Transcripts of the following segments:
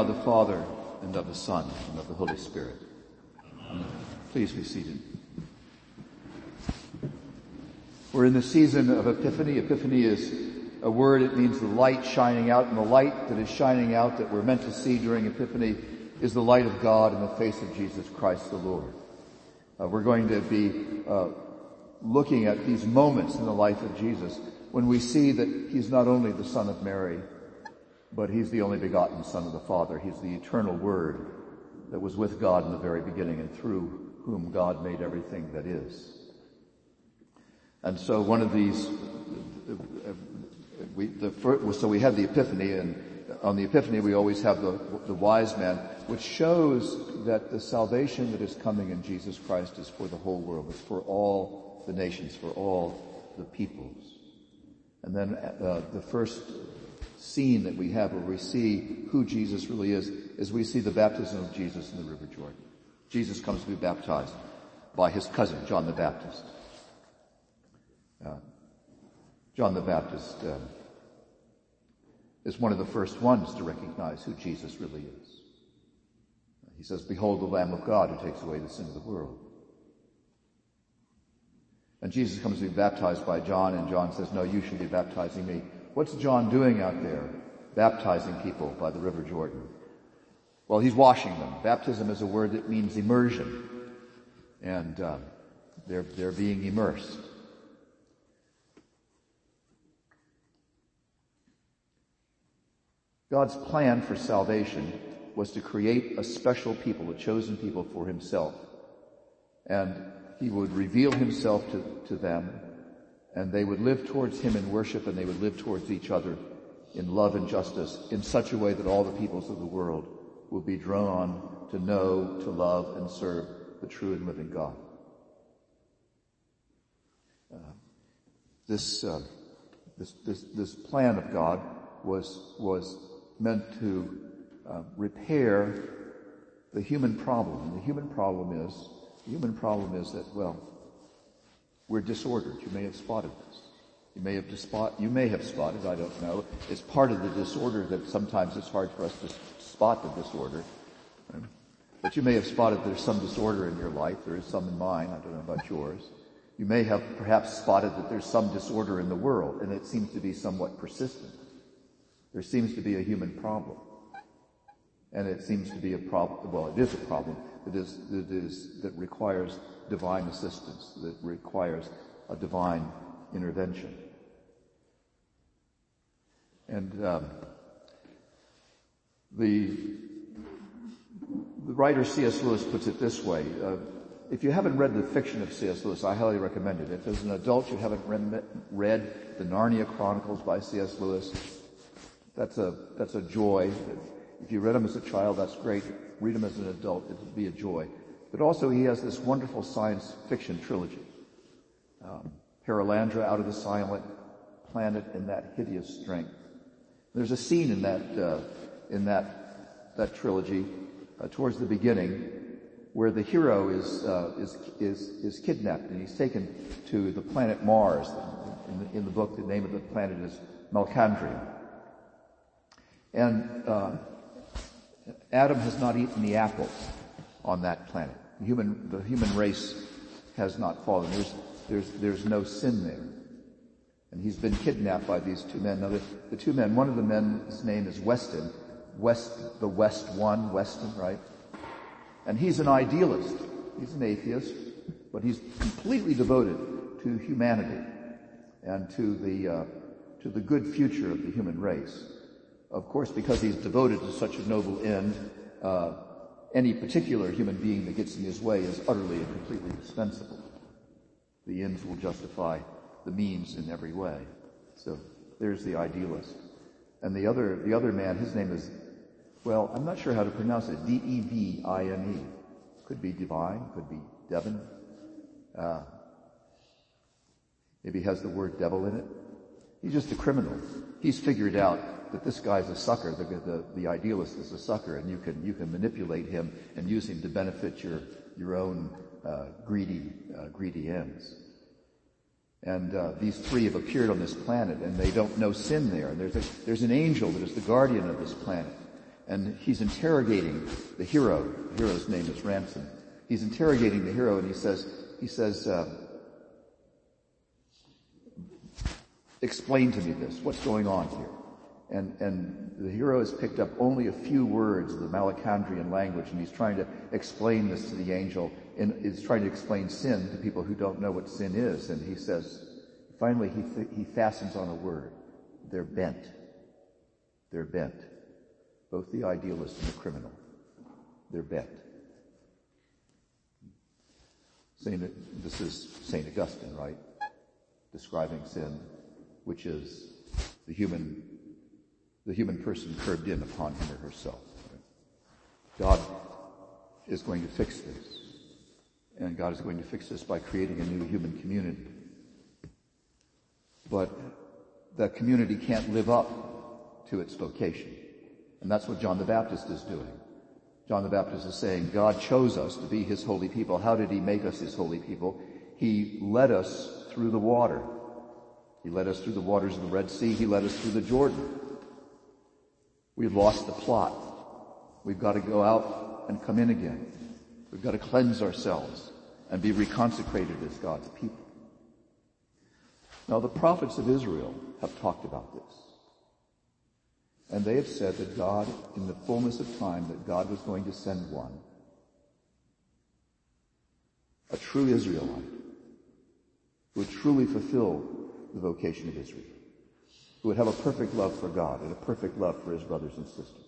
God the Father, and of the Son, and of the Holy Spirit. Amen. Please be seated. We're in the season of Epiphany. Epiphany is a word, it means the light shining out, and the light that is shining out that we're meant to see during Epiphany is the light of God in the face of Jesus Christ the Lord. Uh, we're going to be uh, looking at these moments in the life of Jesus when we see that he's not only the son of Mary, but he's the only begotten son of the Father. He's the eternal word that was with God in the very beginning and through whom God made everything that is. And so one of these, we, the first, so we had the Epiphany and on the Epiphany we always have the, the wise man, which shows that the salvation that is coming in Jesus Christ is for the whole world. It's for all the nations, for all the peoples. And then uh, the first scene that we have where we see who Jesus really is, is we see the baptism of Jesus in the River Jordan. Jesus comes to be baptized by his cousin, John the Baptist. Uh, John the Baptist uh, is one of the first ones to recognize who Jesus really is. He says, behold the Lamb of God who takes away the sin of the world. And Jesus comes to be baptized by John and John says, no, you should be baptizing me. What's John doing out there? Baptizing people by the River Jordan. Well, he's washing them. Baptism is a word that means immersion. And uh, they're, they're being immersed. God's plan for salvation was to create a special people, a chosen people for himself. And he would reveal himself to, to them and they would live towards him in worship and they would live towards each other in love and justice in such a way that all the peoples of the world will be drawn to know, to love, and serve the true and living God. Uh, this, uh, this, this, this plan of God was, was meant to uh, repair the human problem. And the human problem is, the human problem is that, well, we're disordered. You may have spotted this. You may have spot, you may have spotted, I don't know. It's part of the disorder that sometimes it's hard for us to spot the disorder. But you may have spotted there's some disorder in your life. There is some in mine. I don't know about yours. You may have perhaps spotted that there's some disorder in the world and it seems to be somewhat persistent. There seems to be a human problem. And it seems to be a problem, well, it is a problem that is, that is, that requires divine assistance, that requires a divine intervention. And um, the the writer C.S. Lewis puts it this way. Uh, if you haven't read the fiction of C.S. Lewis, I highly recommend it. If as an adult you haven't read, read the Narnia Chronicles by C.S. Lewis, that's a, that's a joy. If you read them as a child, that's great. Read them as an adult, it'll be a joy. But also he has this wonderful science fiction trilogy. Um, Perelandra out of the silent planet and that hideous strength. There's a scene in that, uh, in that, that trilogy, uh, towards the beginning where the hero is, uh, is, is, is kidnapped and he's taken to the planet Mars. In the, in the book, the name of the planet is Malacandra. And, uh, Adam has not eaten the apples on that planet. Human, the human race has not fallen. There's, there's, there's no sin there. And he's been kidnapped by these two men. Now the, the two men, one of the men's name is Weston. West, the West one, Weston, right? And he's an idealist. He's an atheist, but he's completely devoted to humanity and to the, uh, to the good future of the human race. Of course, because he's devoted to such a noble end, uh, any particular human being that gets in his way is utterly and completely dispensable. The ends will justify the means in every way. So there's the idealist. And the other, the other man, his name is, well, I'm not sure how to pronounce it. D-E-V-I-N-E. Could be divine, could be Devon. Uh, maybe has the word devil in it. He's just a criminal. He's figured out that this guy's a sucker, the, the, the idealist is a sucker, and you can, you can manipulate him and use him to benefit your, your own uh, greedy, uh, greedy ends. And uh, these three have appeared on this planet, and they don't know sin there. And there's, a, there's an angel that is the guardian of this planet. and he's interrogating the hero. The hero's name is Ransom. He's interrogating the hero and he says, he says, uh, explain to me this. What's going on here? And, and the hero has picked up only a few words of the Malacandrian language and he's trying to explain this to the angel and is trying to explain sin to people who don't know what sin is. And he says, finally he, th- he fastens on a word. They're bent. They're bent. Both the idealist and the criminal. They're bent. Saint, this is St. Augustine, right? Describing sin, which is the human, the human person curbed in upon him or herself. God is going to fix this. And God is going to fix this by creating a new human community. But that community can't live up to its vocation. And that's what John the Baptist is doing. John the Baptist is saying, God chose us to be his holy people. How did he make us his holy people? He led us through the water. He led us through the waters of the Red Sea. He led us through the Jordan. We've lost the plot. We've got to go out and come in again. We've got to cleanse ourselves and be reconsecrated as God's people. Now the prophets of Israel have talked about this. And they have said that God, in the fullness of time, that God was going to send one, a true Israelite, who would truly fulfill the vocation of Israel, who would have a perfect love for God and a perfect love for his brothers and sisters.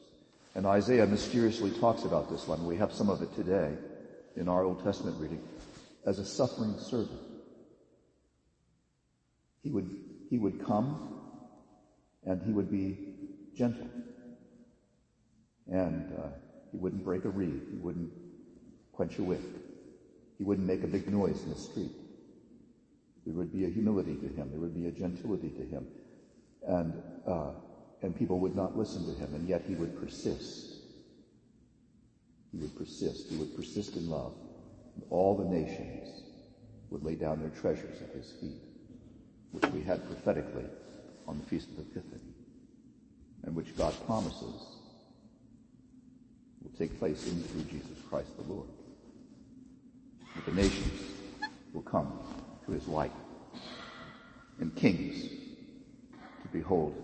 And Isaiah mysteriously talks about this one. We have some of it today in our Old Testament reading as a suffering servant. He would, he would come and he would be gentle. And uh, he wouldn't break a reed. He wouldn't quench a wick. He wouldn't make a big noise in the street. There would be a humility to him. There would be a gentility to him. And, uh, and people would not listen to him, and yet he would persist. He would persist. He would persist in love. And all the nations would lay down their treasures at his feet, which we had prophetically on the Feast of Epiphany and which God promises will take place in through Jesus Christ the Lord. That the nations will come to his light and kings to behold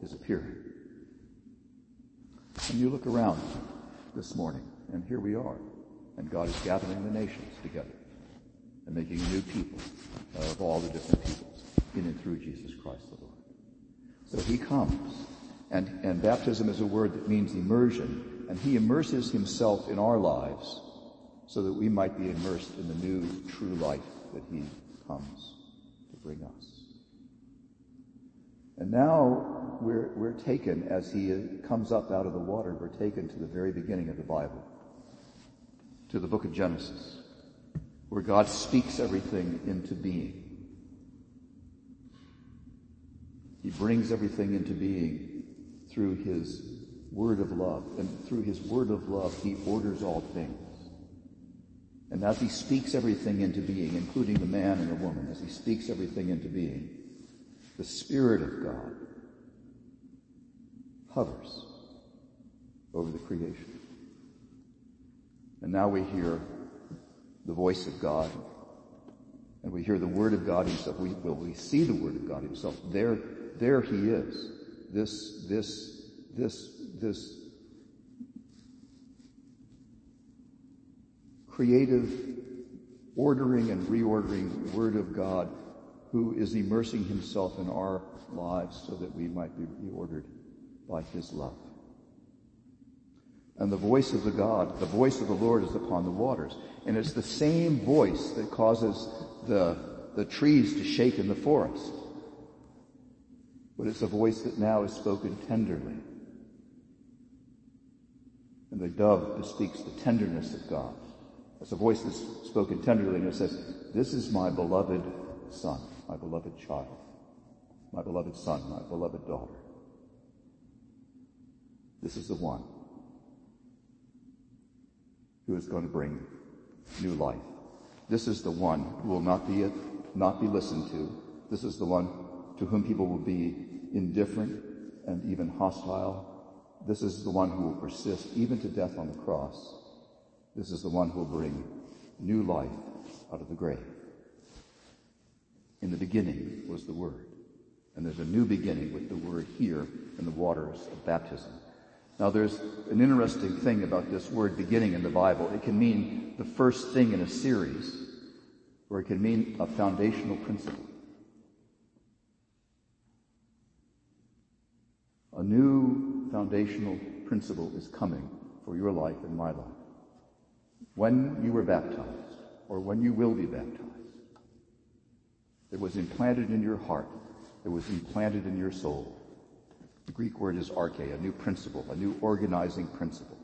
his appearing. And you look around this morning and here we are and God is gathering the nations together and making a new people of all the different peoples in and through Jesus Christ the Lord. So he comes and, and baptism is a word that means immersion. And he immerses himself in our lives so that we might be immersed in the new true life that he comes to bring us. And now we're, we're taken, as he comes up out of the water, we're taken to the very beginning of the Bible, to the book of Genesis, where God speaks everything into being. He brings everything into being through his word of love. And through his word of love, he orders all things. And as he speaks everything into being, including the man and the woman, as he speaks everything into being, the Spirit of God hovers over the creation. And now we hear the voice of God, and we hear the Word of God Himself. We, well, we see the Word of God Himself. There, there He is this, this, this, this creative ordering and reordering Word of God who is immersing himself in our lives so that we might be reordered by his love. And the voice of the God, the voice of the Lord is upon the waters. And it's the same voice that causes the, the trees to shake in the forest but it's a voice that now is spoken tenderly. And the dove bespeaks the tenderness of God. It's a voice that's spoken tenderly and it says, this is my beloved son, my beloved child, my beloved son, my beloved daughter. This is the one who is going to bring new life. This is the one who will not be, not be listened to. This is the one to whom people will be indifferent and even hostile, this is the one who will persist even to death on the cross. This is the one who will bring new life out of the grave. In the beginning was the Word. And there's a new beginning with the Word here in the waters of baptism. Now there's an interesting thing about this word beginning in the Bible. It can mean the first thing in a series, or it can mean a foundational principle. A new foundational principle is coming for your life and my life. When you were baptized, or when you will be baptized, it was implanted in your heart. It was implanted in your soul. The Greek word is arche, a new principle, a new organizing principle.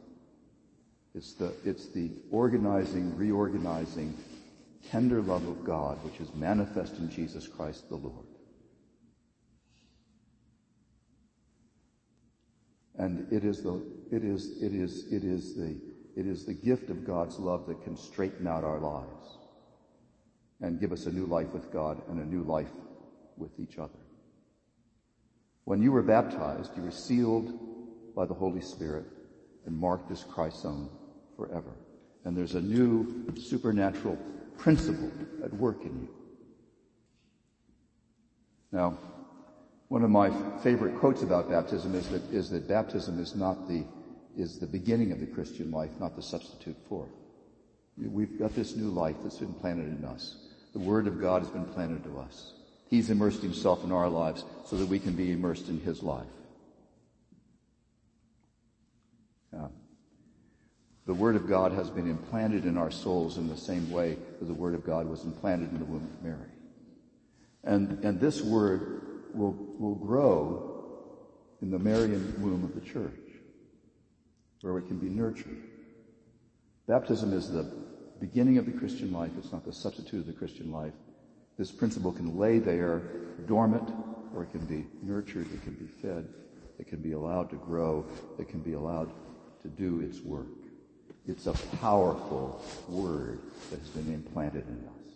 It's the, it's the organizing, reorganizing, tender love of God which is manifest in Jesus Christ the Lord. And it is the, it is, it is, it is the, it is the gift of God's love that can straighten out our lives and give us a new life with God and a new life with each other. When you were baptized, you were sealed by the Holy Spirit and marked as Christ's own forever. And there's a new supernatural principle at work in you. Now, one of my favorite quotes about baptism is that, is that baptism is not the, is the beginning of the Christian life, not the substitute for it. We've got this new life that's been planted in us. The Word of God has been planted to us. He's immersed himself in our lives so that we can be immersed in his life. The Word of God has been implanted in our souls in the same way that the Word of God was implanted in the womb of Mary. And, and this Word will, will grow in the Marian womb of the church, where it can be nurtured. Baptism is the beginning of the Christian life. It's not the substitute of the Christian life. This principle can lay there dormant, or it can be nurtured, it can be fed, it can be allowed to grow, it can be allowed to do its work. It's a powerful word that has been implanted in us.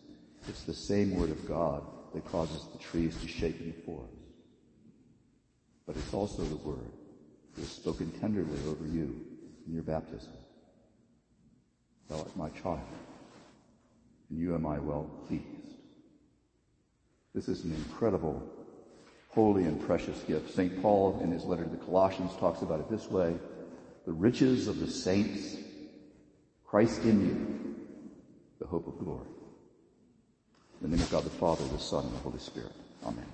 It's the same word of God that causes the trees to shake in the forest. But it's also the word that is spoken tenderly over you in your baptism. Thou art my child, and you am I well pleased. This is an incredible, holy, and precious gift. St. Paul, in his letter to the Colossians, talks about it this way the riches of the saints, Christ in you, the hope of glory. In the name of God the Father, the Son, and the Holy Spirit. Amen.